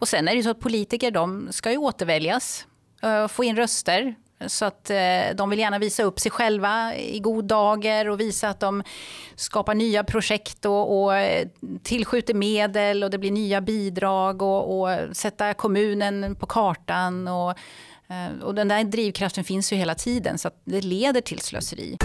Och sen är det ju så att politiker de ska ju återväljas, eh, och få in röster. Så att eh, de vill gärna visa upp sig själva i god dager och visa att de skapar nya projekt och, och eh, tillskjuter medel och det blir nya bidrag och, och sätta kommunen på kartan. Och, och den där drivkraften finns ju hela tiden så att det leder till slöseri.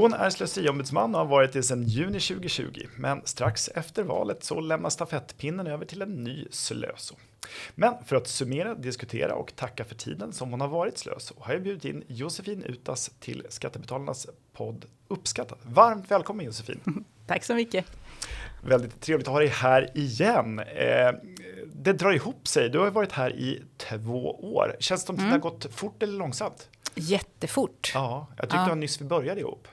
Hon är slöseriombudsman och har varit det sedan juni 2020. Men strax efter valet så lämnar stafettpinnen över till en ny Slöso. Men för att summera, diskutera och tacka för tiden som hon har varit Slöso har jag bjudit in Josefin Utas till Skattebetalarnas podd Uppskattat. Varmt välkommen Josefin! Tack så mycket! Väldigt trevligt att ha dig här igen. Eh, det drar ihop sig. Du har varit här i två år. Känns det som att mm. det har gått fort eller långsamt? Jättefort. Ja, jag tyckte ja. det var nyss vi började ihop.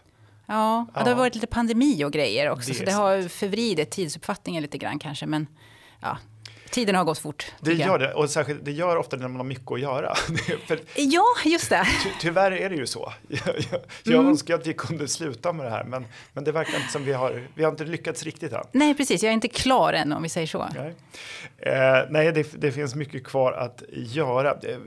Ja, ja, det har varit lite pandemi och grejer också, det så det har förvridit tidsuppfattningen lite grann kanske. Men ja, Tiden har gått fort. Det gör det, och särskilt det gör ofta när man har mycket att göra. För, ja, just det. Ty, tyvärr är det ju så. Jag, jag, jag mm. önskar att vi kunde sluta med det här, men, men det verkar inte som vi har, vi har inte lyckats riktigt än. Nej, precis, jag är inte klar än om vi säger så. Nej, eh, nej det, det, finns mycket kvar att göra. Eh,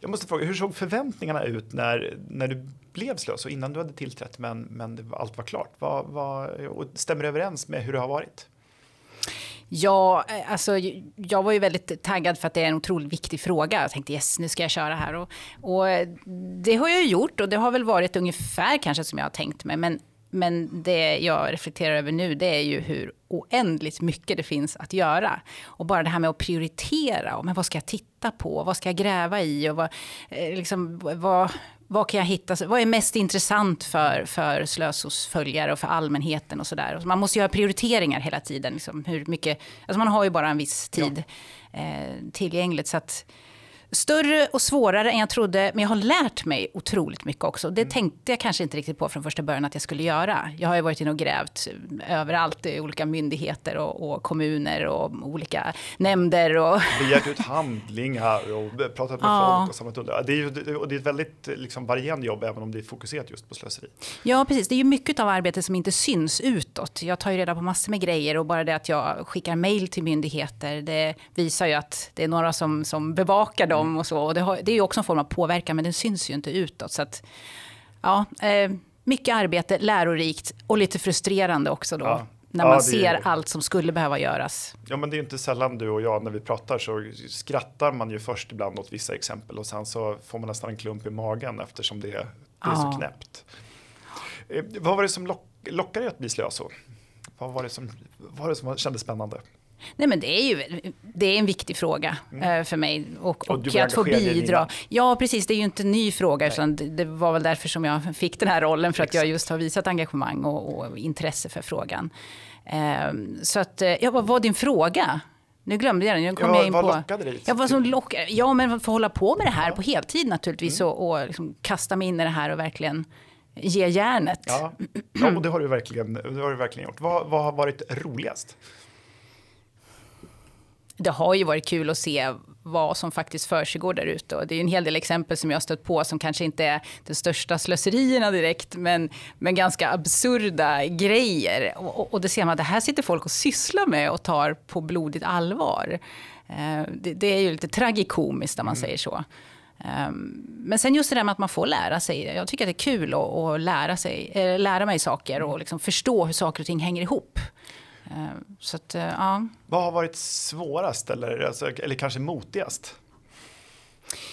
jag måste fråga, hur såg förväntningarna ut när, när du blev slös och innan du hade tillträtt, men, men allt var klart? Vad, vad, stämmer det överens med hur det har varit? Ja, eh, alltså, jag var ju väldigt taggad för att det är en otroligt viktig fråga. Jag tänkte yes, nu ska jag köra här. Och, och eh, det har jag gjort och det har väl varit ungefär kanske som jag har tänkt mig. Men, men det jag reflekterar över nu det är ju hur oändligt mycket det finns att göra. Och bara det här med att prioritera. Och, men vad ska jag titta på? Vad ska jag gräva i? Och vad, eh, liksom, vad, vad kan jag hitta? Vad är mest intressant för, för Slösos följare och för allmänheten och sådär? Man måste göra prioriteringar hela tiden. Liksom, hur mycket, alltså man har ju bara en viss tid ja. eh, tillgängligt. Så att, större och svårare än jag trodde, men jag har lärt mig otroligt mycket också. Det mm. tänkte jag kanske inte riktigt på från första början att jag skulle göra. Jag har ju varit inne och grävt överallt i olika myndigheter och, och kommuner och olika nämnder. Och Begärt ut handlingar och pratat med ja. folk och samlat under. Det är ju och det är ett väldigt liksom, varierande jobb även om det är fokuserat just på slöseri. Ja, precis. Det är ju mycket av arbetet som inte syns utåt. Jag tar ju reda på massor med grejer och bara det att jag skickar mejl till myndigheter, det visar ju att det är några som, som bevakar dem dem och så. Och det, har, det är ju också en form av påverkan, men den syns ju inte utåt. Så att, ja, eh, mycket arbete, lärorikt och lite frustrerande också då. Ja. När man ja, ser är... allt som skulle behöva göras. Ja, men det är inte sällan du och jag när vi pratar så skrattar man ju först ibland åt vissa exempel och sen så får man nästan en klump i magen eftersom det, det är ja. så knäppt. Eh, vad var det som lock, lockade dig att bli slös? Vad var det som, vad var det som kändes spännande? Nej, men det är ju det är en viktig fråga mm. Eh, för mig. Och, och, och att få bidra. Ja, precis. Det är ju inte en ny fråga. Utan det var väl därför som jag fick den här rollen. För att jag just har visat engagemang och, och intresse för frågan. Um, så att, eh, ja, vad var din fråga? Nu glömde jag den. Nu kom ja, jag in vad på, lockade dig? Ja, vad som lockade? Ja, men få hålla på med det här ja. på heltid naturligtvis. Mm. Och, och liksom kasta mig in i det här och verkligen ge järnet. Ja, ja och det har du verkligen, det har du verkligen gjort. Vad, vad har varit roligast? Det har ju varit kul att se vad som faktiskt försiggår där ute. Och det är en hel del exempel som jag har stött på som kanske inte är de största slöserierna direkt, men, men ganska absurda grejer. Och, och, det ser man att det här sitter folk och sysslar med och tar på blodigt allvar. Eh, det, det, är ju lite tragikomiskt när man mm. säger så. Um, men sen just det där med att man får lära sig. Jag tycker att det är kul att, att lära, sig, äh, lära mig saker och liksom förstå hur saker och ting hänger ihop. Eh, så att, eh, ja. Vad har varit svårast eller, alltså, eller kanske motigast?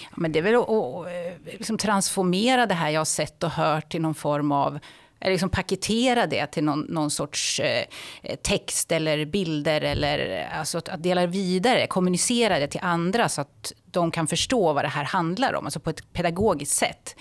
Ja, men det är väl att, att eh, liksom transformera det här jag har sett och hört till någon form av eller liksom paketera det till någon, någon sorts eh, text eller bilder eller alltså att, att dela vidare, kommunicera det till andra så att de kan förstå vad det här handlar om, alltså på ett pedagogiskt sätt.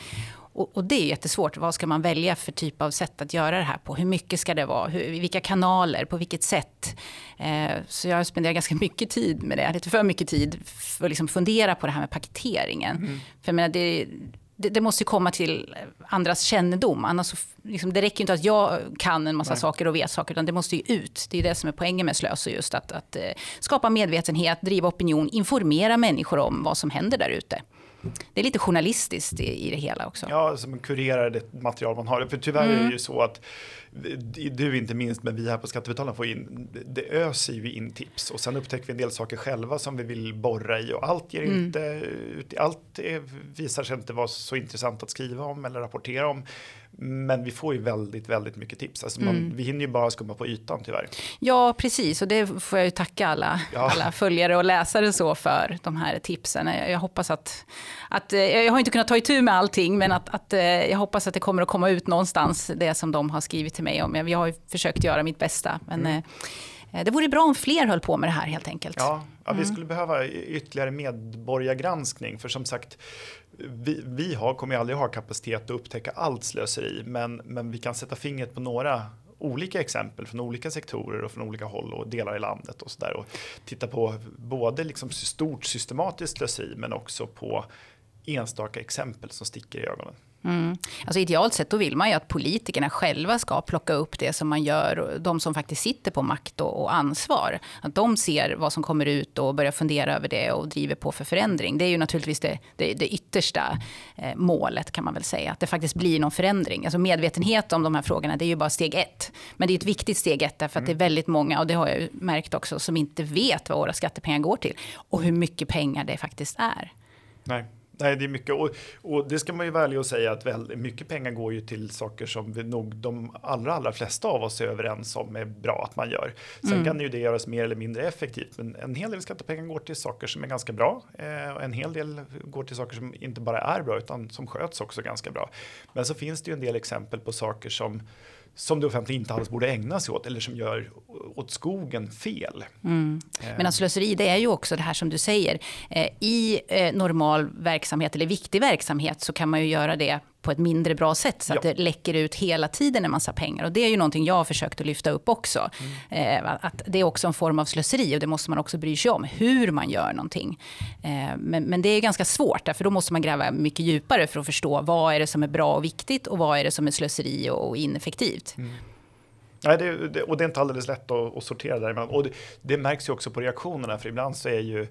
Och, och, det är jättesvårt. Vad ska man välja för typ av sätt att göra det här på? Hur mycket ska det vara? Hur, vilka kanaler? På vilket sätt? Eh, så jag spenderar ganska mycket tid med det. Lite för mycket tid för att liksom fundera på det här med paketeringen. Mm. För jag menar, det, det, det, måste komma till andras kännedom. Annars liksom, det räcker inte att jag kan en massa Nej. saker och vet saker, utan det måste ju ut. Det är det som är poängen med Slöso, just att, att uh, skapa medvetenhet, driva opinion, informera människor om vad som händer där ute. Det är lite journalistiskt i, i det hela också. Ja, som kurerar det material man har. För tyvärr mm. är det mm. ju så att du inte minst, men vi här på Skattebetalarna får in, det öser ju in tips och sen upptäcker vi en del saker själva som vi vill borra i och allt ger mm. inte, allt är, visar sig inte vara så intressant att skriva om eller rapportera om. Men vi får ju väldigt, väldigt mycket tips. Alltså man, mm. Vi hinner ju bara skumma på ytan tyvärr. Ja, precis. Och det får jag ju tacka alla, ja. alla följare och läsare så för, de här tipsen. Jag, jag hoppas att, att, eh, jag har inte kunnat ta itu med allting, men att, att, eh, jag hoppas att det kommer att komma ut någonstans, det som de har skrivit till mig om. Jag har ju försökt göra mitt bästa. Men, mm. Eh, det vore bra om fler höll på med det här helt enkelt. Ja, ja vi mm. skulle behöva ytterligare medborgargranskning. För som sagt, vi, vi har, kommer aldrig ha kapacitet att upptäcka allt slöseri. Men, men vi kan sätta fingret på några olika exempel från olika sektorer och från olika håll och delar i landet och så där. Och titta på både liksom stort systematiskt slöseri men också på enstaka exempel som sticker i ögonen. Mm. Alltså idealt sett då vill man ju att politikerna själva ska plocka upp det som man gör, de som faktiskt sitter på makt och, och, ansvar. Att de ser vad som kommer ut och börjar fundera över det och driver på för förändring. Det är ju naturligtvis det, det, det yttersta eh, målet kan man väl säga, att det faktiskt blir någon förändring. Alltså medvetenhet om de här frågorna, det är ju bara steg ett. Men det är ett viktigt steg ett, därför att mm. det är väldigt många, och det har jag ju märkt också, som inte vet vad våra skattepengar går till och hur mycket pengar det faktiskt är. Nej. Nej, det är mycket och, och, det ska man ju välja att säga att väldigt mycket pengar går ju till saker som vi nog de allra, allra flesta av oss är överens om är bra att man gör. Sen mm. kan ju det göras mer eller mindre effektivt, men en hel del skattepengar går till saker som är ganska bra. Eh, och en hel del går till saker som inte bara är bra utan som sköts också ganska bra. Men så finns det ju en del exempel på saker som som det offentliga inte alls borde ägna sig åt eller som gör åt skogen fel. Mm. Men alltså, slöseri det är ju också det här som du säger. Eh, I eh, normal verksamhet eller viktig verksamhet så kan man ju göra det på ett mindre bra sätt så att ja. det läcker ut hela tiden en massa pengar. Och det är ju någonting jag har försökt att lyfta upp också. Mm. Eh, att det är också en form av slöseri och det måste man också bry sig om, hur man gör någonting. Eh, men, men det är ganska svårt, för då måste man gräva mycket djupare för att förstå vad är det som är bra och viktigt och vad är det som är slöseri och ineffektivt. Mm. Nej, det, det, och det är inte alldeles lätt att, att sortera däremellan. Och det, det märks ju också på reaktionerna, för ibland så är ju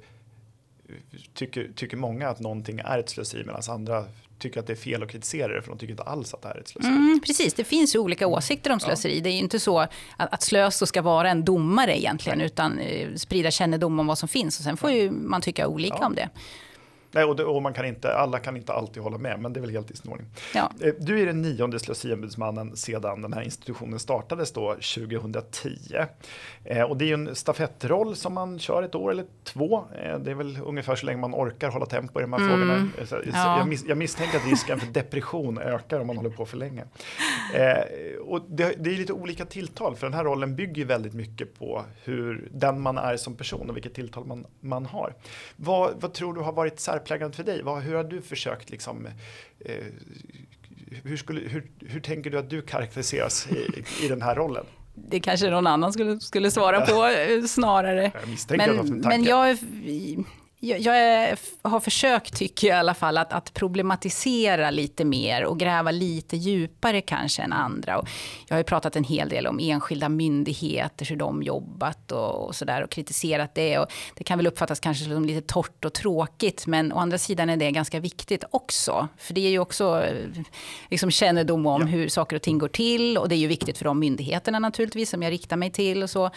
tycker, tycker många att någonting är ett slöseri medan andra tycker att det är fel att kritisera det för de tycker inte alls att det här är ett slöseri. Mm, precis, det finns ju olika åsikter om slöseri. Ja. Det är ju inte så att, att slös ska vara en domare egentligen Nej. utan eh, sprida kännedom om vad som finns och sen får ju man tycka olika ja. om det. Nej, och, det, och, man kan inte, alla kan inte alltid hålla med, men det är väl helt i sin ordning. Ja. Eh, du är den nionde slöseriombudsmannen sedan den här institutionen startades då 2010. Eh, och det är ju en stafettroll som man kör ett år eller två. Eh, det är väl ungefär så länge man orkar hålla tempo i de här mm. frågorna. Eh, så, ja. jag, mis, jag, misstänker att risken för depression ökar om man håller på för länge. Eh, och det, det, är lite olika tilltal, för den här rollen bygger väldigt mycket på hur den man är som person och vilket tilltal man, man har. Vad, vad tror du har varit särskilt särpräglat för dig? Vad, hur har du försökt liksom, eh, hur, skulle, hur, hur tänker du att du karaktäriseras i, i den här rollen? Det kanske någon annan skulle, skulle svara på eh, snarare. Jag men, men jag, jag, jag, har försökt, tycker jag i alla fall, att, att, problematisera lite mer och gräva lite djupare kanske än andra. Och jag har ju pratat en hel del om enskilda myndigheter, hur de jobbat och, och sådär och kritiserat det. Och det kan väl uppfattas kanske som lite torrt och tråkigt, men å andra sidan är det ganska viktigt också. För det är ju också liksom kännedom om ja. hur saker och ting går till och det är ju viktigt för de myndigheterna naturligtvis som jag riktar mig till och så.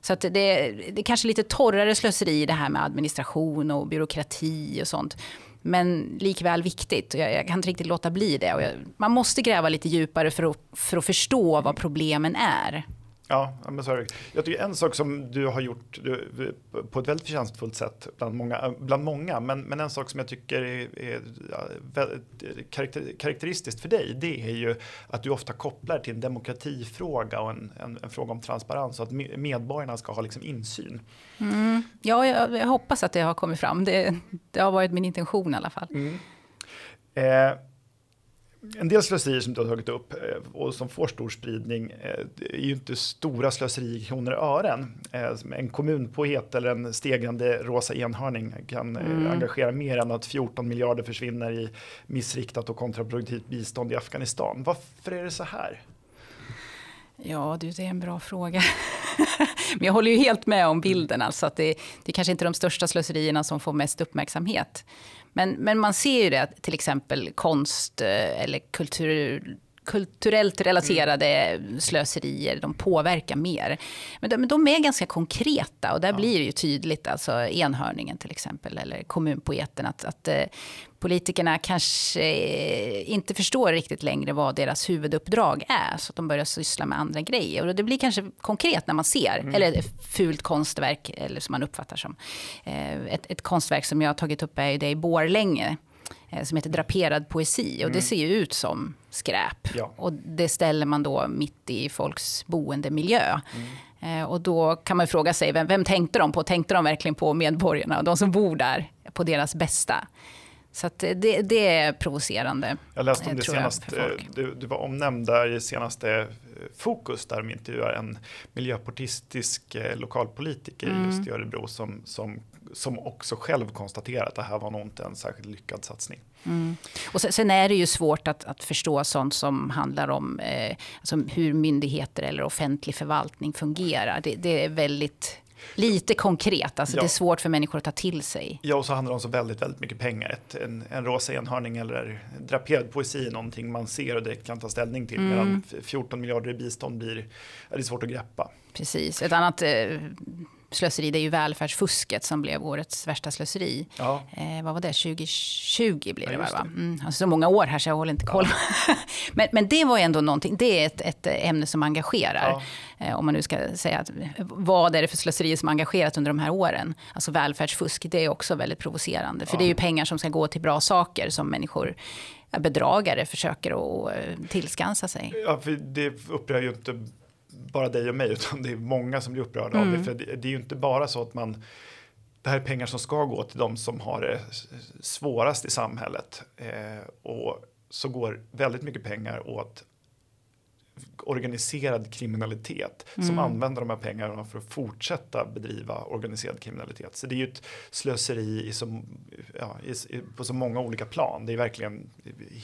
Så att det, det är kanske lite torrare slöseri det här med administration och byråkrati och sånt. Men likväl viktigt. Jag, jag kan inte riktigt låta bli det. Jag, man måste gräva lite djupare för att, för att förstå vad problemen är. Ja, men så är det. Jag tycker en sak som du har gjort du, på ett väldigt förtjänstfullt sätt bland många, bland många men, men en sak som jag tycker är, är karakter, karaktäristiskt för dig, det är ju att du ofta kopplar till en demokratifråga och en, en, en fråga om transparens och att medborgarna ska ha liksom insyn. Mm. Ja, jag, jag, hoppas att det har kommit fram. Det, det, har varit min intention i alla fall. Mm. Eh, en del slöserier som du har tagit upp eh, och som får stor spridning är ju inte stora slöseri i kronor och ören. En kommunpoet eller en stegrande rosa enhörning kan mm. engagera mer än att 14 miljarder försvinner i missriktat och kontraproduktivt bistånd i Afghanistan. Varför är det så här? Ja, det är en bra fråga. Men jag håller ju helt med om bilden, alltså att det, det är kanske inte är de största slöserierna som får mest uppmärksamhet. Men, men man ser ju det, till exempel konst eh, eller kultur, kulturellt relaterade mm. slöserier, de påverkar mer. Men de, men de är ganska konkreta och där ja. blir det ju tydligt, alltså enhörningen till exempel, eller kommunpoeten, att, att eh, politikerna kanske inte förstår riktigt längre vad deras huvuduppdrag är, så att de börjar syssla med andra grejer. Och det blir kanske konkret när man ser, mm. eller fult konstverk, eller som man uppfattar som. Eh, ett, ett konstverk som jag har tagit upp är det i Borlänge, eh, som heter Draperad poesi. Och mm. det ser ju ut som skräp. Ja. Och det ställer man då mitt i folks boendemiljö. Mm. Eh, och då kan man fråga sig, vem, vem tänkte de på? Tänkte de verkligen på medborgarna och de som bor där, på deras bästa? Så det, det, är provocerande. Jag läste om det senast, du, du, var omnämnd där i senaste eh, Fokus där de intervjuar en miljöpartistisk eh, lokalpolitiker mm. just i Örebro som, som, som också själv konstaterar att det här var nog inte en särskilt lyckad satsning. Mm. Och sen, sen, är det ju svårt att, att förstå sånt som handlar om eh, alltså hur myndigheter eller offentlig förvaltning fungerar. Det, det är väldigt Lite konkret, alltså ja. det är svårt för människor att ta till sig. Ja, och så handlar det om så väldigt, väldigt mycket pengar. Ett, en, en rosa enhörning eller draperad poesi är någonting man ser och direkt kan ta ställning till. Mm. Medan 14 miljarder i bistånd blir, är det svårt att greppa. Precis. Ett annat eh, slöseri, det är ju välfärdsfusket som blev årets värsta slöseri. Ja. Eh, vad var det? 2020 blev det, ja, va? Mm, alltså så många år här så jag håller inte koll. Ja. men, men det var ändå någonting, det är ett, ett ämne som engagerar. Eh, om man nu ska säga att, vad är det för slöseri som engagerat under de här åren? Alltså välfärdsfusk, det är också väldigt provocerande. För det är ju pengar som ska gå till bra saker som människor bedragare försöker att eh, tillskansa sig. Ja, för det upprör ju inte bara dig och mig, utan det är många som blir upprörda mm. av det. För det, det är ju inte bara så att man det här är pengar som ska gå till de som har det svårast i samhället. Eh, och så går väldigt mycket pengar åt organiserad kriminalitet mm. som använder de här pengarna för att fortsätta bedriva organiserad kriminalitet. Så det är ju ett slöseri i så, ja, i, på så många olika plan. Det är verkligen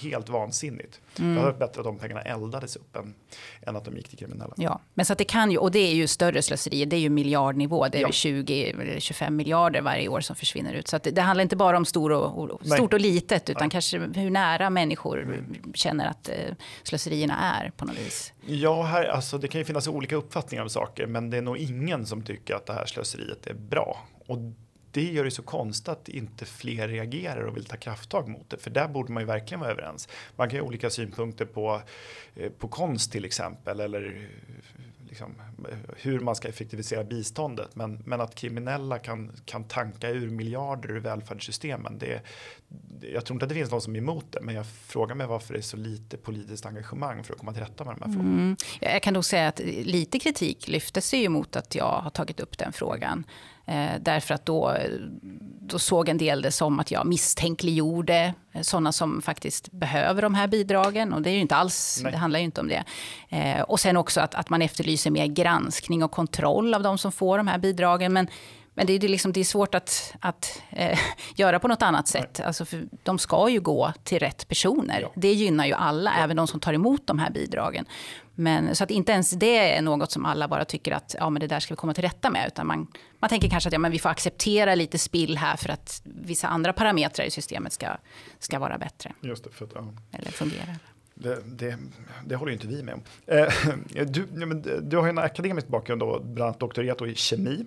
helt vansinnigt. Mm. Det hade varit bättre att de pengarna eldades upp än, än att de gick till kriminella. Ja, men så att det kan ju, och det är ju större slöseri, det är ju miljardnivå, det är ja. 20-25 miljarder varje år som försvinner ut. Så att det, det handlar inte bara om stor och, och stort och litet, utan Nej. kanske hur nära människor mm. känner att eh, slöserierna är på något vis. Ja, här, alltså, det kan ju finnas olika uppfattningar om saker, men det är nog ingen som tycker att det här slöseriet är bra. Och det gör det så konstigt att inte fler reagerar och vill ta krafttag mot det. För där borde man ju verkligen vara överens. Man kan ju ha olika synpunkter på, eh, på konst till exempel eller liksom, hur man ska effektivisera biståndet. Men, men att kriminella kan, kan tanka ur miljarder ur välfärdssystemen. Det, jag tror inte att det finns någon som är emot det, men jag frågar mig varför det är så lite politiskt engagemang för att komma till rätta med de här frågorna. Mm. Jag kan nog säga att lite kritik lyftes ju mot att jag har tagit upp den frågan. Eh, därför att då, då såg en del det som att jag misstänkliggjorde sådana som faktiskt behöver de här bidragen. Och det är ju inte alls, Nej. det handlar ju inte om det. Eh, och sen också att, att man efterlyser mer granskning och kontroll av de som får de här bidragen. Men men det är, liksom, det är svårt att, att eh, göra på något annat sätt. Alltså för de ska ju gå till rätt personer. Ja. Det gynnar ju alla, ja. även de som tar emot de här bidragen. Men, så att inte ens det är något som alla bara tycker att ja, men det där ska vi komma till rätta med. Utan man, man tänker kanske att ja, men vi får acceptera lite spill här för att vissa andra parametrar i systemet ska, ska vara bättre. Just det, för att, ja. Eller fungera. Det, det, det, håller ju inte vi med om. Eh, du, du har ju en akademisk bakgrund, då, bland annat doktorerat i kemi.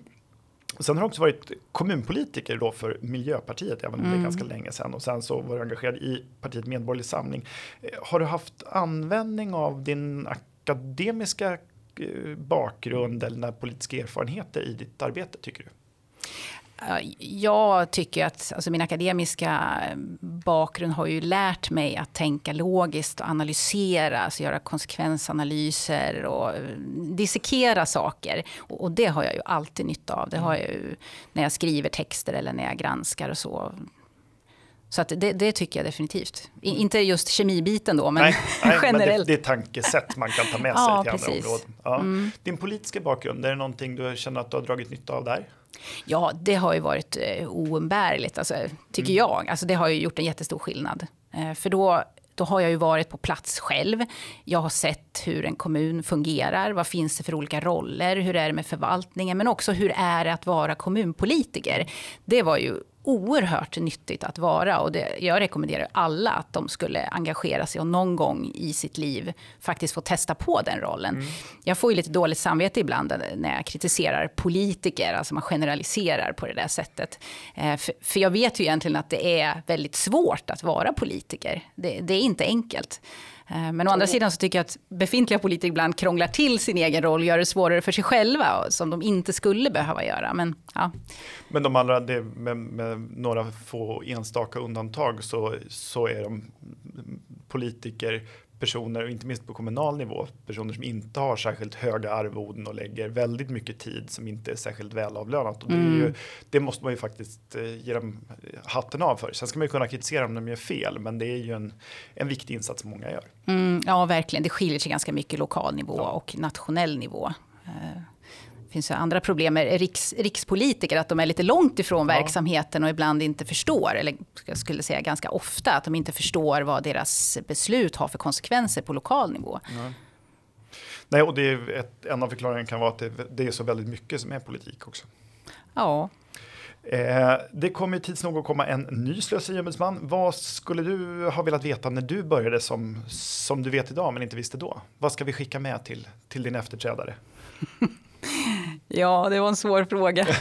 Sen har du också varit kommunpolitiker då för Miljöpartiet, även om mm. det är mm. ganska länge sedan. Och sen så var du engagerad i partiet Medborgerlig Samling. Eh, har du haft användning av din akademiska eh, bakgrund eller politiska erfarenheter i ditt arbete, tycker du? Jag tycker att alltså min akademiska bakgrund har ju lärt mig att tänka logiskt och analysera, alltså göra konsekvensanalyser och dissekera saker. Och det har jag ju alltid nytta av. Det har jag ju när jag skriver texter eller när jag granskar och så. Så att det, det, tycker jag definitivt. I, inte just kemibiten då, men nej, nej, generellt. Men det, det är tankesätt man kan ta med sig ja, till precis. andra områden. Ja. Mm. Din politiska bakgrund, är det någonting du känner att du har dragit nytta av där? Ja, det har ju varit eh, oumbärligt, alltså, tycker mm. jag. Alltså, det har ju gjort en jättestor skillnad. Eh, för då då har jag ju varit på plats själv. Jag har sett hur en kommun fungerar. Vad finns det för olika roller? Hur är det med förvaltningen? Men också hur är det att vara kommunpolitiker? Det var ju oerhört nyttigt att vara. Och det, jag rekommenderar alla att de skulle engagera sig och någon gång i sitt liv faktiskt få testa på den rollen. Mm. Jag får ju lite dåligt samvete ibland när jag kritiserar politiker, alltså man generaliserar på det där sättet. Eh, för, för, jag vet ju egentligen att det är väldigt svårt att vara politiker. Det, det är inte enkelt. Eh, men å andra sidan så tycker jag att befintliga politiker ibland krånglar till sin egen roll och gör det svårare för sig själva, som de inte skulle behöva göra. Men, ja. Men de andra, det, med, med, några få enstaka undantag, så, så är de politiker personer, och inte minst på kommunal nivå, personer som inte har särskilt höga arvoden och lägger väldigt mycket tid som inte är särskilt välavlönat. Och det, mm. ju, det måste man ju faktiskt eh, ge dem hatten av för. Sen ska man ju kunna kritisera om de gör fel, men det är ju en, en viktig insats som många gör. Mm, ja, verkligen. Det skiljer sig ganska mycket lokal nivå ja. och nationell nivå. Finns ju andra problem med riks, rikspolitiker, att de är lite långt ifrån ja. verksamheten och ibland inte förstår, eller jag skulle säga ganska ofta, att de inte förstår vad deras beslut har för konsekvenser på lokal nivå. Ja. Nej, och det är ett, en av förklaringarna kan vara att det, det, är så väldigt mycket som är politik också. Ja. Eh, det kommer tids nog att komma en ny slöseriombudsman. Vad skulle du ha velat veta när du började som, som du vet idag men inte visste då? Vad ska vi skicka med till, till din efterträdare? Ja, det var en svår fråga.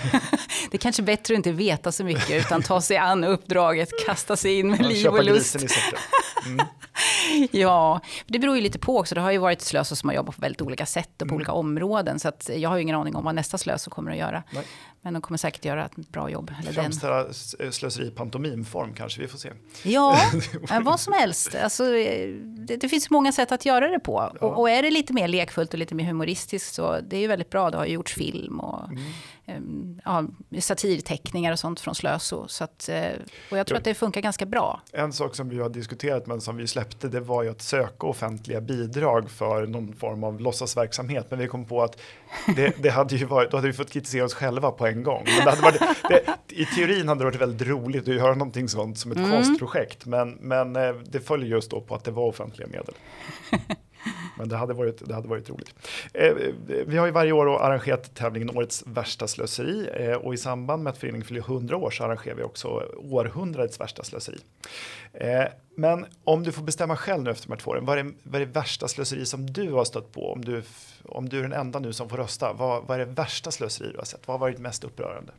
Det är kanske bättre att inte veta så mycket utan ta sig an uppdraget, kasta sig in med ja, liv och lust. Ja, det beror ju lite på också. Det har ju varit slösor som har jobbat på väldigt olika sätt och på mm. olika områden. Så att jag har ju ingen aning om vad nästa slösor kommer att göra. Nej. Men de kommer säkert göra ett bra jobb. Eller Framställa den. slöseri i pantomimform kanske, vi får se. Ja, vad som helst. Alltså, det, det finns många sätt att göra det på. Ja. Och, och, är det lite mer lekfullt och lite mer humoristiskt så det är ju väldigt bra. Det har gjorts film och mm. Ehm, ja, satirteckningar och sånt från Slöso. Så att, eh, och jag tror att det funkar ganska bra. En sak som vi har diskuterat men som vi släppte det var ju att söka offentliga bidrag för någon form av låtsasverksamhet. Men vi kom på att det, det hade ju varit, då hade vi fått kritisera oss själva på en gång. Men det hade varit, det, I teorin hade det varit väldigt roligt att göra någonting sånt som ett mm. konstprojekt. Men, men eh, det följer just då på att det var offentliga medel. Men det hade varit, det hade varit roligt. Eh, eh vi har ju varje år arrangerat tävlingen Årets värsta slöseri eh, och i samband med att föreningen fyller 100 år så arrangerar vi också århundradets värsta slöseri. Eh, men om du får bestämma själv nu efter de här två åren, vad är, det, vad är det värsta slöseri som du har stött på? Om du, om du är den enda nu som får rösta, vad, vad är det värsta slöseri du har sett? Vad har varit mest upprörande?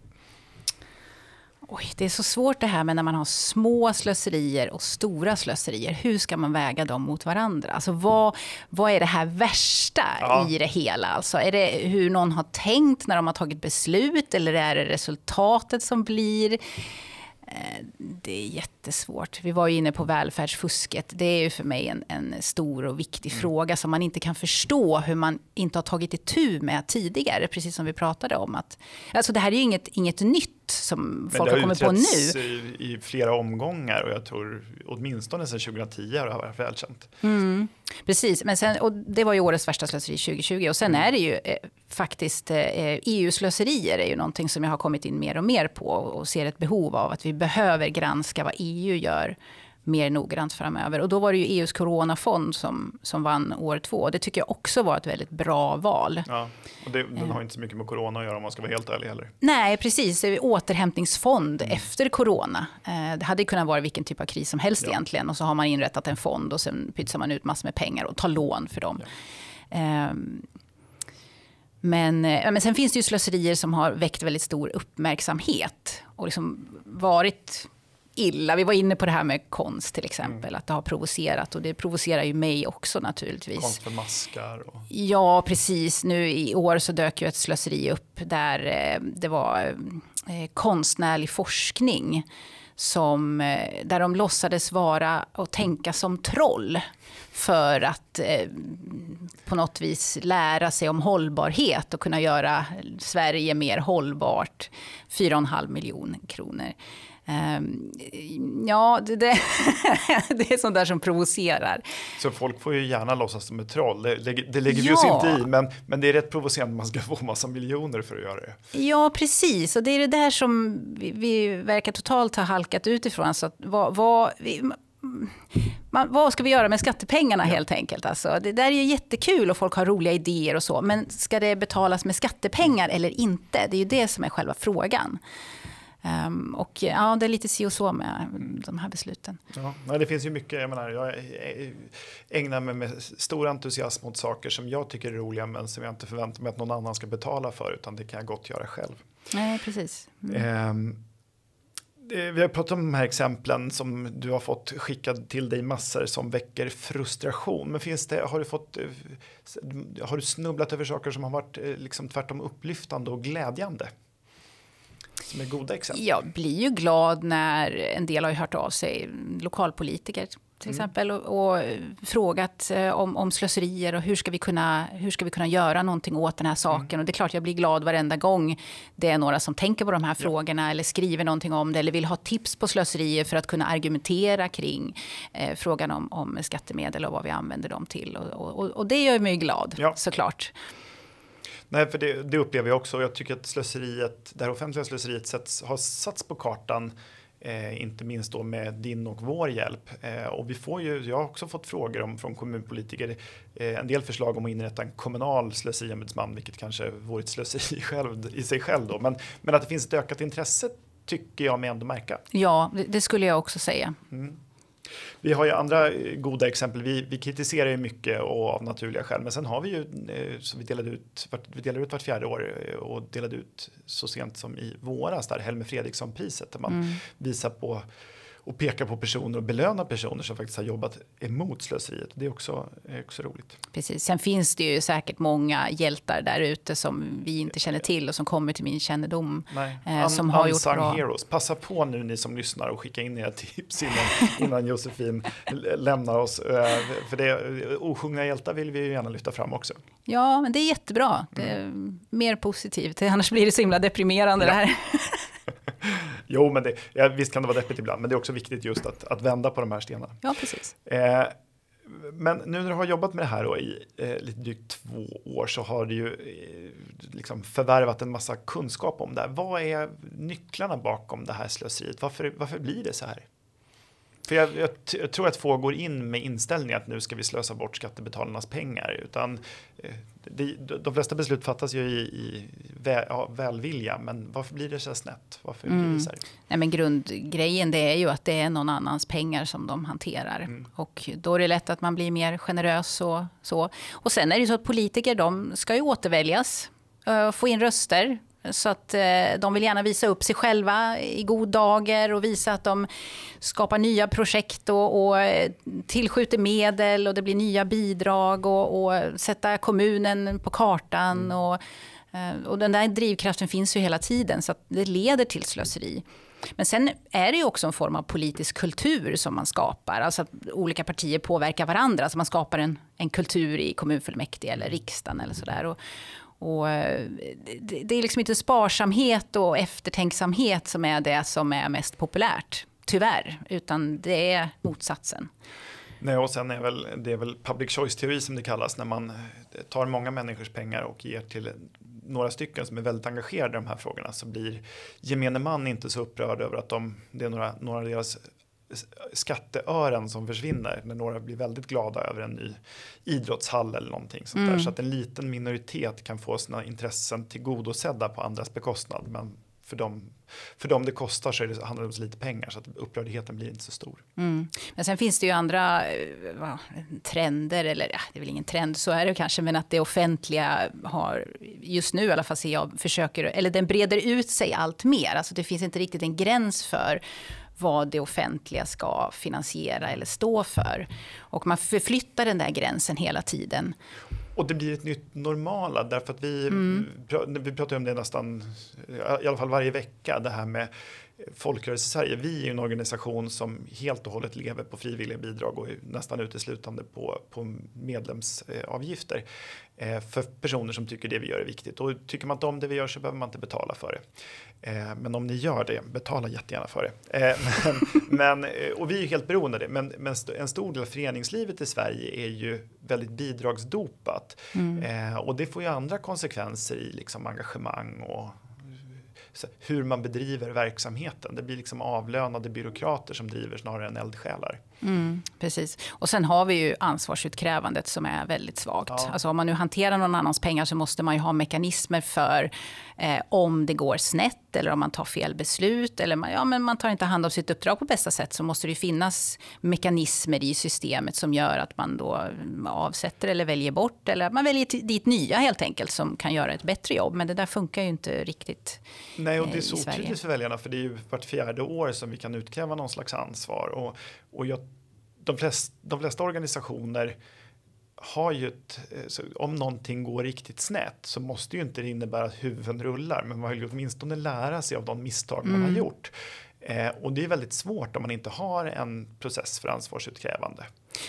Oj, det är så svårt det här med när man har små slöserier och stora slöserier. Hur ska man väga dem mot varandra? Alltså vad, vad är det här värsta ja. i det hela? Alltså är det hur någon har tänkt när de har tagit beslut eller är det resultatet som blir? Eh, det är jättesvårt. Vi var ju inne på välfärdsfusket. Det är ju för mig en, en stor och viktig mm. fråga som man inte kan förstå hur man inte har tagit itu med tidigare. Precis som vi pratade om. Att, alltså det här är ju inget, inget nytt som Men folk har kommit på nu. Det har i, i flera omgångar och jag tror åtminstone sedan 2010 har det varit välkänt. Mm, precis, men sen, och det var ju årets värsta slöseri 2020 och sen mm. är det ju eh, faktiskt eh, EU-slöserier är ju någonting som jag har kommit in mer och mer på och ser ett behov av att vi behöver granska vad EU gör mer noggrant framöver. Och då var det ju EUs coronafond som, som vann år två. Det tycker jag också var ett väldigt bra val. Ja, och det, den har inte så mycket med corona att göra om man ska vara helt ärlig heller. Nej, precis. Återhämtningsfond mm. efter corona. Eh, det hade kunnat vara vilken typ av kris som helst ja. egentligen. Och så har man inrättat en fond och sen pytsar man ut massor med pengar och tar lån för dem. Ja. Um, men, men sen finns det ju slöserier som har väckt väldigt stor uppmärksamhet och liksom varit illa. Vi var inne på det här med konst till exempel, mm. att det har provocerat och det provocerar ju mig också naturligtvis. Konst för maskar? Och... Ja, precis. Nu i år så dök ju ett slöseri upp där eh, det var eh, konstnärlig forskning som, eh, där de låtsades vara och tänka som troll för att på något vis lära sig om hållbarhet och kunna göra Sverige mer hållbart. 4,5 miljoner kronor. Um, ja, det, det, det, är sånt där som provocerar. Så folk får ju gärna låtsas som ett troll. Det, det, lägger vi oss inte i, men, men det är rätt provocerande att man ska få massa miljoner för att göra det. Ja, precis. Och det är det där som vi, vi verkar totalt ha halkat utifrån. Så att, vad, vad, vi, man, vad ska vi göra med skattepengarna ja. helt enkelt? Alltså, det där är ju jättekul och folk har roliga idéer och så. Men ska det betalas med skattepengar eller inte? Det är ju det som är själva frågan. Um, och ja, det är lite si och så med de här besluten. Ja, det finns ju mycket, jag menar, jag ägnar mig med stor entusiasm åt saker som jag tycker är roliga men som jag inte förväntar mig att någon annan ska betala för utan det kan jag gott göra själv. Nej, precis. Mm. Um, vi har pratat om de här exemplen som du har fått skickad till dig massor som väcker frustration. Men finns det, har, du fått, eh, har du snubblat över saker som har varit eh, liksom tvärtom upplyftande och glädjande? Som är goda exempel? Jag blir ju glad när en del har hört av sig, lokalpolitiker till mm. exempel, och, och, frågat eh, om, om slöserier och hur ska, vi kunna, hur ska vi kunna göra någonting åt den här saken. Mm. Och det är klart jag blir glad varenda gång det är några som tänker på de här ja. frågorna eller skriver någonting om det eller vill ha tips på slöserier för att kunna argumentera kring eh, frågan om, om skattemedel och vad vi använder dem till. Och, och, och det gör mig glad ja. såklart. Nej, för det, det, upplever jag också. Jag tycker att slöseriet, det här offentliga slöseriet sätts, har satts på kartan. Eh, inte minst då med din och vår hjälp. Eh, och vi får ju, jag har också fått frågor om, från kommunpolitiker, eh, en del förslag om att inrätta en kommunal slöseriombudsman, vilket kanske vore ett slöseri själv, i sig själv. Då. Men, men att det finns ett ökat intresse tycker jag mig ändå märka. Ja, det, det skulle jag också säga. Mm. Vi har ju andra eh, goda exempel. Vi, vi kritiserar ju mycket och av naturliga skäl, men sen har vi ju eh, så vi delade ut, vi delar ut vart fjärde år eh, och delade ut så sent som i våras där Helmer Fredriksson priset där man mm. visar på och peka på personer och belöna personer som faktiskt har jobbat emot slöseriet. Det är också, är också roligt. Precis. Sen finns det ju säkert många hjältar där ute som vi inte känner till och som kommer till min kännedom. Eh, som har gjort bra. heroes. Passa på nu ni som lyssnar och skicka in era tips innan, innan Josefin lämnar oss. Eh, för det, osjungna hjältar vill vi ju gärna lyfta fram också. Ja, men det är jättebra. Det är mm. mer positivt. Annars blir det så himla deprimerande ja. det här. Jo, men det, ja, visst kan det vara deppigt ibland, men det är också viktigt just att, att vända på de här stenarna. Ja, precis. Eh, men nu när du har jobbat med det här då i eh, lite drygt två år så har du ju eh, liksom förvärvat en massa kunskap om det här. Vad är nycklarna bakom det här slöseriet? Varför, varför blir det så här? För jag, jag, jag, tror att få går in med inställningen att nu ska vi slösa bort skattebetalarnas pengar. Utan eh, det, de flesta beslut fattas ju i, i väl, ja, välvilja, men varför blir det så snett? Varför mm. blir det mm. så här? Nej, men grundgrejen det är ju att det är någon annans pengar som de hanterar. Mm. Och då är det lätt att man blir mer generös och så. Och sen är det ju så att politiker, de ska ju återväljas, uh, få in röster. Så att eh, de vill gärna visa upp sig själva i god dager och visa att de skapar nya projekt och, och eh, tillskjuter medel och det blir nya bidrag och, och sätta kommunen på kartan. Mm. Och, eh, och den där drivkraften finns ju hela tiden så det leder till slöseri. Men sen är det ju också en form av politisk kultur som man skapar. Alltså att olika partier påverkar varandra. Alltså man skapar en, en kultur i kommunfullmäktige eller riksdagen eller sådär. Och, och eh, det, det är liksom inte sparsamhet och eftertänksamhet som är det som är mest populärt, tyvärr, utan det är motsatsen. Nej, och sen är väl, det är väl public choice-teori som det kallas, när man eh, tar många människors pengar och ger till några stycken som är väldigt engagerade i de här frågorna så blir gemene man inte så upprörd över att de, det är några, några av deras skatteören som försvinner när några blir väldigt glada över en ny idrottshall eller någonting sånt mm. där. Så att en liten minoritet kan få sina intressen tillgodosedda på andras bekostnad. Men för dem, för dem det kostar så det, handlar det om så lite pengar så att upprördheten blir inte så stor. Mm. Men sen finns det ju andra va, trender, eller ja, det är väl ingen trend, så är det kanske, men att det offentliga har, just nu i alla fall ser jag, försöker, eller den breder ut sig allt mer. Alltså det finns inte riktigt en gräns för vad det offentliga ska finansiera eller stå för. Och man förflyttar den där gränsen hela tiden. Och det blir ett nytt normala därför att vi, mm. vi pratar om det nästan, i alla fall varje vecka, det här med Folkrörelse-Sverige, vi är en organisation som helt och hållet lever på frivilliga bidrag och nästan uteslutande på, på medlemsavgifter eh, för personer som tycker det vi gör är viktigt. Och tycker man inte om det vi gör så behöver man inte betala för det. Eh, men om ni gör det, betala jättegärna för det. Eh, men, men, och vi är helt beroende av det, men, men en stor del av föreningslivet i Sverige är ju väldigt bidragsdopat. Mm. Och det får ju andra konsekvenser i liksom engagemang och hur man bedriver verksamheten. Det blir liksom avlönade byråkrater som driver snarare än eldsjälar. Mm, precis. Och sen har vi ju ansvarsutkrävandet som är väldigt svagt. Ja. Alltså om man nu hanterar någon annans pengar så måste man ju ha mekanismer för eh, om det går snett eller om man tar fel beslut eller man, ja, men man tar inte hand om sitt uppdrag på bästa sätt så måste det finnas mekanismer i systemet som gör att man då avsätter eller väljer bort eller man väljer dit nya helt enkelt som kan göra ett bättre jobb. Men det där funkar ju inte riktigt Nej, och det är så otydligt för väljarna för det är ju vart fjärde år som vi kan utkräva någon slags ansvar. Och, och jag, de, flest, de flesta organisationer har ju ett, om någonting går riktigt snett så måste ju inte det innebära att huvuden rullar, men man vill åtminstone lära sig av de misstag mm. man har mm. gjort. Eh, och det är väldigt svårt om man inte har en process för ansvarsutkrävande.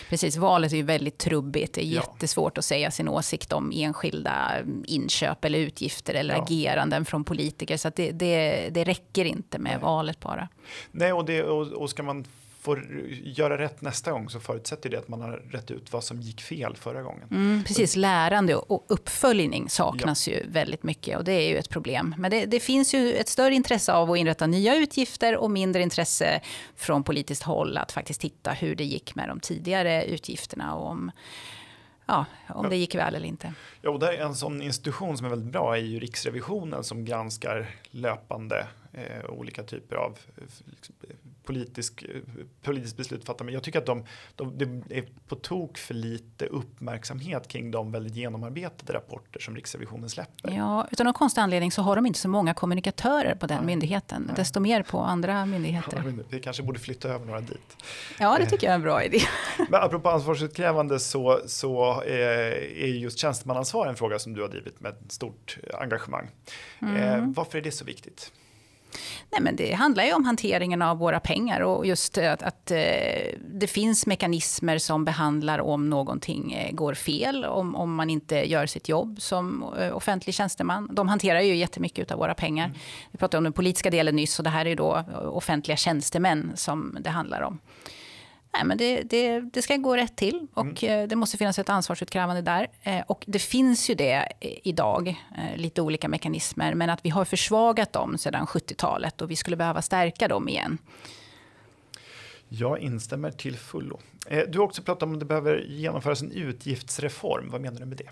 Precis, valet är ju väldigt trubbigt. Det är ja. jättesvårt att säga sin åsikt om enskilda inköp eller utgifter eller ja. ageranden från politiker. Så det, det, det, räcker inte med Nej. valet bara. Nej, och, det, och, och ska man får göra rätt nästa gång så förutsätter det att man har rätt ut vad som gick fel förra gången. Mm, precis, lärande och uppföljning saknas ja. ju väldigt mycket och det är ju ett problem. Men det, det, finns ju ett större intresse av att inrätta nya utgifter och mindre intresse från politiskt håll att faktiskt titta hur det gick med de tidigare utgifterna och om ja, om det gick väl eller inte. Ja, och där är en sån institution som är väldigt bra är ju Riksrevisionen som granskar löpande eh, olika typer av liksom, politisk, politiskt beslut fattar. Men jag tycker att de, de, det är på tok för lite uppmärksamhet kring de väldigt genomarbetade rapporter som Riksrevisionen släpper. Ja, utan någon konstig anledning så har de inte så många kommunikatörer på den Nej. myndigheten. Nej. Desto mer på andra myndigheter. Ja, vi kanske borde flytta över några dit. Ja, det tycker jag är en bra idé. Men apropå ansvarsutkrävande så, så eh, är just tjänstemannaansvar en fråga som du har drivit med stort engagemang. Mm. Eh, varför är det så viktigt? Nej, men det handlar ju om hanteringen av våra pengar och just att, att eh, det finns mekanismer som behandlar om någonting eh, går fel, om, om man inte gör sitt jobb som eh, offentlig tjänsteman. De hanterar ju jättemycket av våra pengar. Mm. Vi pratade om den politiska delen nyss och det här är då offentliga tjänstemän som det handlar om. Nej, men det, det, det, ska gå rätt till och mm. Eh, det måste finnas ett ansvarsutkrävande där. Eh, och det finns ju det idag, eh, lite olika mekanismer, men att vi har försvagat dem sedan 70-talet och vi skulle behöva stärka dem igen. Jag instämmer till fullo. Du har också pratat om att det behöver genomföras en utgiftsreform. Vad menar du med det?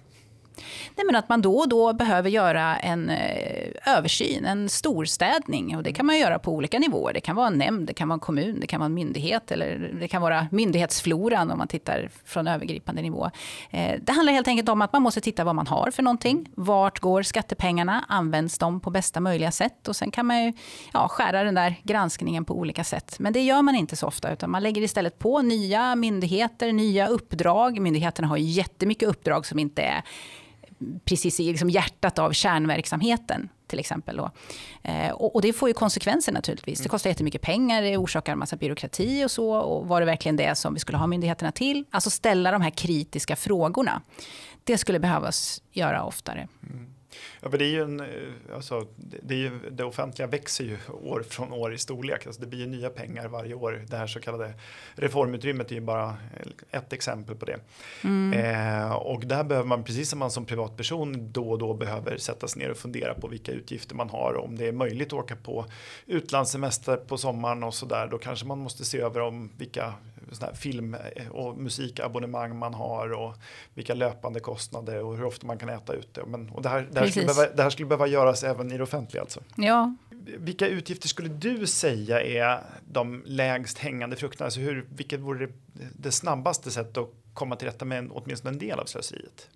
Nej, men att man då och då behöver göra en eh, översyn, en storstädning. Och det kan man göra på olika nivåer. Det kan vara en nämnd, det kan vara en kommun, det kan vara en myndighet eller det kan vara myndighetsfloran om man tittar från övergripande nivå. Eh, det handlar helt enkelt om att man måste titta vad man har för någonting. Vart går skattepengarna? Används de på bästa möjliga sätt? Och sen kan man ju, ja, skära den där granskningen på olika sätt. Men det gör man inte så ofta, utan man lägger istället på nya myndigheter, nya uppdrag. Myndigheterna har jättemycket uppdrag som inte är precis i liksom hjärtat av kärnverksamheten till exempel. Då. Eh, och, och, det får ju konsekvenser naturligtvis. Det kostar jättemycket pengar, det orsakar en massa byråkrati och så. Och var det verkligen det som vi skulle ha myndigheterna till? Alltså ställa de här kritiska frågorna. Det skulle behövas göra oftare. Mm. Ja, för det, är ju en, eh, alltså, det, är ju, det offentliga växer ju år från år i storlek. Alltså det blir ju nya pengar varje år. Det här så kallade reformutrymmet är ju bara ett exempel på det. Mm. Eh, och där behöver man, precis som man som privatperson då och då behöver sätta sig ner och fundera på vilka utgifter man har. Om det är möjligt att åka på utlandssemester på sommaren och så där. Då kanske man måste se över om vilka film och musikabonnemang man har och vilka löpande kostnader och hur ofta man kan äta ute. Men, och det, här, det, här skulle behöva, det här skulle behöva göras även i det offentliga alltså? Ja. Vilka utgifter skulle du säga är de lägst hängande frukterna? Alltså hur, vilket vore det, det snabbaste sättet att komma till rätta med en, åtminstone en del av slöseriet?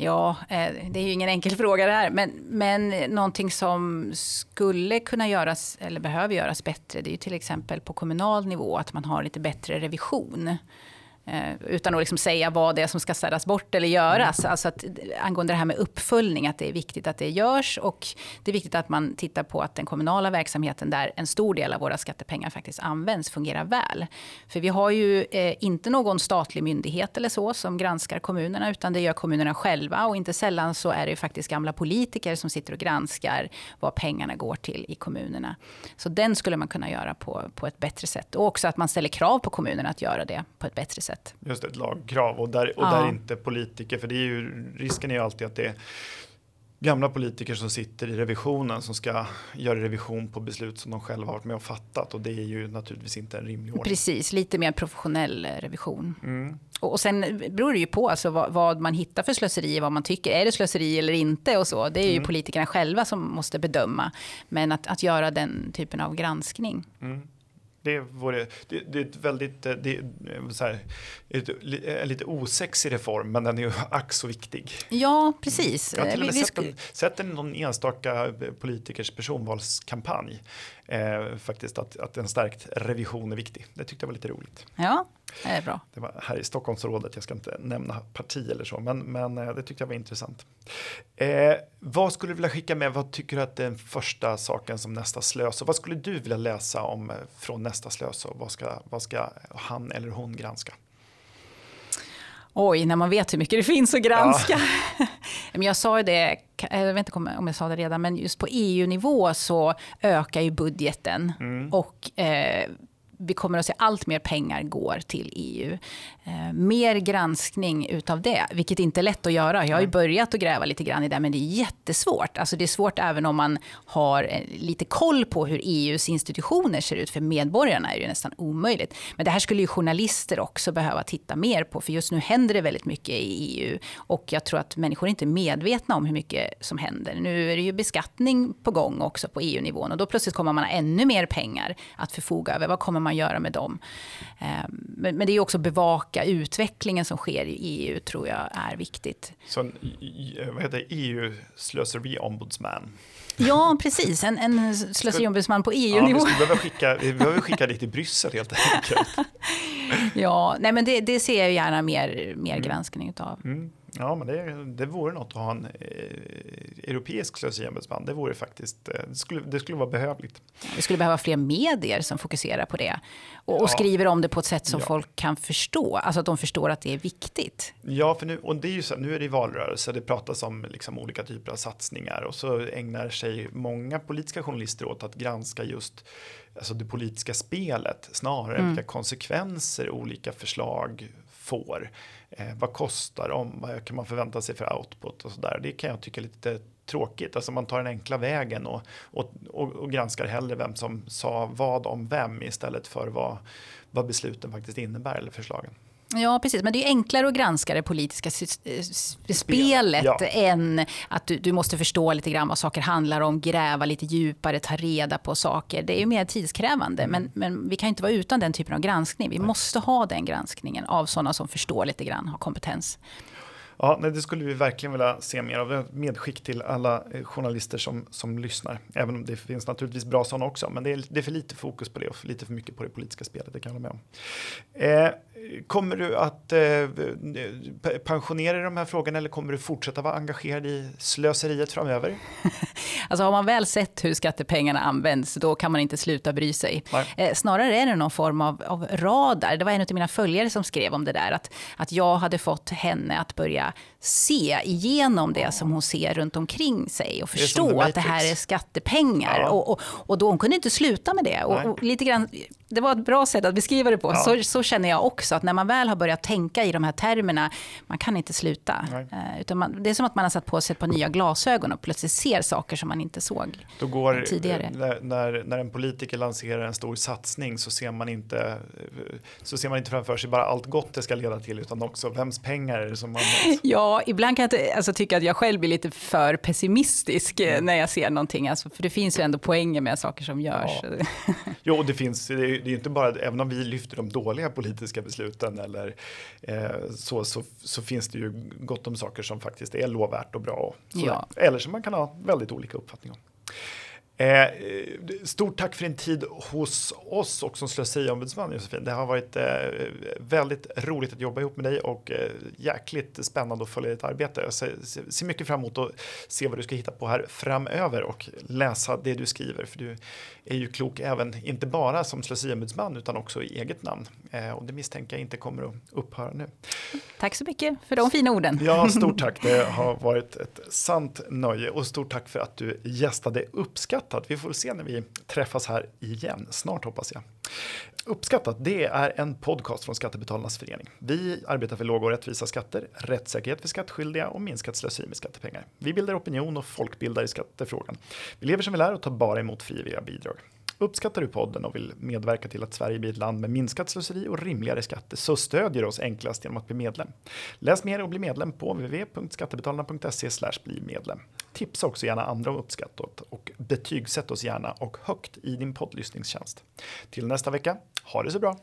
Ja, eh, det är ju ingen enkel fråga det här. Men, men någonting som skulle kunna göras eller behöver göras bättre, det är ju till exempel på kommunal nivå att man har lite bättre revision. Eh, utan att liksom säga vad det är som ska städas bort eller göras. Mm. Alltså att, angående det här med uppföljning, att det är viktigt att det görs. Och det är viktigt att man tittar på att den kommunala verksamheten, där en stor del av våra skattepengar faktiskt används, fungerar väl. För vi har ju eh, inte någon statlig myndighet eller så som granskar kommunerna, utan det gör kommunerna själva. Och inte sällan så är det ju faktiskt gamla politiker som sitter och granskar vad pengarna går till i kommunerna. Så den skulle man kunna göra på, på ett bättre sätt. Och också att man ställer krav på kommunerna att göra det på ett bättre sätt sätt. Just ett lagkrav och där, och ja. där inte politiker, för det är ju, risken är ju alltid att det är gamla politiker som sitter i revisionen som ska göra revision på beslut som de själva har varit med och fattat och det är ju naturligtvis inte en rimlig ordning. Precis, lite mer professionell eh, revision. Mm. Och sen beror det ju på alltså vad, vad, man hittar för slöseri, vad man tycker, är det slöseri eller inte och så. Det är ju mm. politikerna själva som måste bedöma. Men att, att göra den typen av granskning. Mm. Det, vore, det, det är ett väldigt, eh, det, så här, ett, en lite osexig reform, men den är ju ack så viktig. Ja, precis. Jag har till och med sett, en, sett en, någon enstaka politikers personvalskampanj eh, faktiskt att, att en stärkt revision är viktig. Det tyckte jag var lite roligt. Ja, det är bra. Det var här i Stockholmsrådet, jag ska inte nämna parti eller så, men, men eh, det tyckte jag var intressant. Eh, vad skulle du vilja skicka med? Vad tycker du att den första saken som nästa slös och vad skulle du vilja läsa om eh, från nästa slös och vad ska, vad ska han eller hon granska? Oj, när man vet hur mycket det finns att granska. Ja. men jag sa ju det, jag vet inte om jag sa det redan, men just på EU-nivå så ökar ju budgeten. Mm. Och eh, vi kommer att se allt mer pengar går till EU. Eh, mer granskning utav det, vilket inte är lätt att göra. Jag har ju börjat att gräva lite grann i det, men det är jättesvårt. Alltså det är svårt även om man har eh, lite koll på hur EUs institutioner ser ut. För medborgarna är det nästan omöjligt. Men det här skulle ju journalister också behöva titta mer på, för just nu händer det väldigt mycket i EU. Och jag tror att människor inte är medvetna om hur mycket som händer. Nu är det ju beskattning på gång också på EU-nivån och då plötsligt kommer man ha ännu mer pengar att förfoga över. Vad kommer man göra med dem? Eh, men det är också bevaka öka utvecklingen som sker i EU tror jag är viktigt. Så en, vad heter EU-slöseriombudsman? Ja, precis. En, en slöseriombudsman på EU-nivå. Ja, vi, behöver skicka, vi behöver skicka det till Bryssel helt enkelt. ja, nej, men det, det ser jag gärna mer, mer mm. granskning av. Mm. Ja, men det, det vore något att ha en eh, europeisk slöseriombudsman. Det vore faktiskt, eh, det skulle, det skulle vara behövligt. Vi skulle behöva fler medier som fokuserar på det och, ja. och skriver om det på ett sätt som ja. folk kan förstå. Alltså att de förstår att det är viktigt. Ja, för nu, och det är ju så, nu är det valrörelse, det pratas om liksom olika typer av satsningar och så ägnar sig många politiska journalister åt att granska just alltså det politiska spelet snarare än mm. vilka konsekvenser olika förslag får. Eh, vad kostar de? Vad kan man förvänta sig för output och så där? Det kan jag tycka är lite tråkigt. Alltså man tar den enkla vägen och, och, och, och granskar hellre vem som sa vad om vem istället för vad, vad besluten faktiskt innebär eller förslagen. Ja, precis. Men det är enklare att granska det politiska spelet ja. än att du, du, måste förstå lite grann vad saker handlar om, gräva lite djupare, ta reda på saker. Det är ju mer tidskrävande, mm. men, men vi kan inte vara utan den typen av granskning. Vi Nej. måste ha den granskningen av sådana som förstår lite grann, har kompetens. Ja, det skulle vi verkligen vilja se mer av. Medskick till alla eh, journalister som, som lyssnar. Även om det finns naturligtvis bra sådana också. Men det är, det är för lite fokus på det och för lite för mycket på det politiska spelet. Det kan jag hålla med om. Eh, kommer du att eh, pensionera de här frågorna eller kommer du fortsätta vara engagerad i slöseriet framöver? alltså har man väl sett hur skattepengarna används, då kan man inte sluta bry sig. Eh, snarare är det någon form av, av radar. Det var en av mina följare som skrev om det där, att, att jag hade fått henne att börja se igenom det som hon ser runt omkring sig och förstå att det här är skattepengar. Ja. Och, och, och, då hon kunde inte sluta med det. Och, och, lite grann, det var ett bra sätt att beskriva det på. Ja. Så, så känner jag också, att när man väl har börjat tänka i de här termerna, man kan inte sluta. Uh, utan man, det är som att man har satt på sig ett par nya glasögon och plötsligt ser saker som man inte såg då går, tidigare. När, när, när en politiker lanserar en stor satsning så ser man inte, så ser man inte framför sig bara allt gott det ska leda till, utan också vems pengar är det som man Ja, ibland kan jag alltså, tycka att jag själv blir lite för pessimistisk mm. när jag ser någonting. Alltså, för det finns ju ändå poänger med saker som görs. Ja. Jo, det finns, det är, det är inte bara, även om vi lyfter de dåliga politiska besluten eller eh, så, så, så, finns det ju gott om saker som faktiskt är lovvärt och bra. Ja. Eller som man kan ha väldigt olika uppfattning om. Eh, stort tack för din tid hos oss och som slöseriombudsman Josefin. Det har varit eh, väldigt roligt att jobba ihop med dig och eh, jäkligt spännande att följa ditt arbete. Jag ser, ser mycket fram emot att se vad du ska hitta på här framöver och läsa det du skriver. För du är ju klok även, inte bara som slöseriombudsman utan också i eget namn. Eh, och det misstänker jag inte kommer att upphöra nu. Tack så mycket för de fina orden. Ja, stort tack. Det har varit ett sant nöje och stort tack för att du gästade Uppskattat. Vi får se när vi träffas här igen, snart hoppas jag. Uppskattat, det är en podcast från Skattebetalarnas förening. Vi arbetar för låga och rättvisa skatter, rättssäkerhet för skattskyldiga och minskat slöseri med skattepengar. Vi bildar opinion och folkbildar i skattefrågan. Vi lever som vi lär och tar bara emot frivilliga bidrag. Uppskattar du podden och vill medverka till att Sverige blir ett land med minskat slöseri och rimligare skatter så stödjer du oss enklast genom att bli medlem. Läs mer och bli medlem på www.skattebetalarna.se bli medlem. Tipsa också gärna andra om uppskattat och betygsätt oss gärna och högt i din poddlyssningstjänst. Till nästa vecka, ha det så bra!